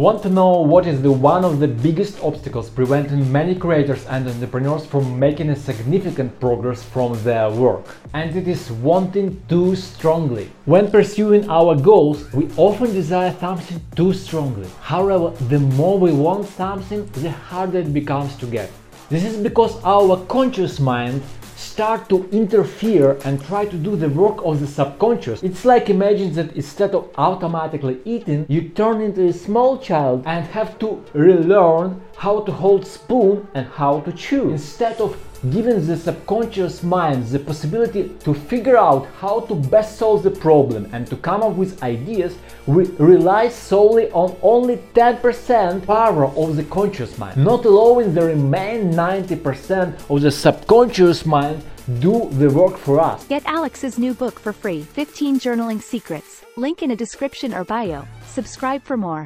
Want to know what is the one of the biggest obstacles preventing many creators and entrepreneurs from making a significant progress from their work? And it is wanting too strongly. When pursuing our goals, we often desire something too strongly. However, the more we want something, the harder it becomes to get. This is because our conscious mind start to interfere and try to do the work of the subconscious. It's like imagine that instead of automatically eating, you turn into a small child and have to relearn how to hold spoon and how to chew. Instead of giving the subconscious mind the possibility to figure out how to best solve the problem and to come up with ideas, we rely solely on only 10% power of the conscious mind, not allowing the remaining 90% of the subconscious mind do the work for us. Get Alex's new book for free 15 Journaling Secrets. Link in a description or bio. Subscribe for more.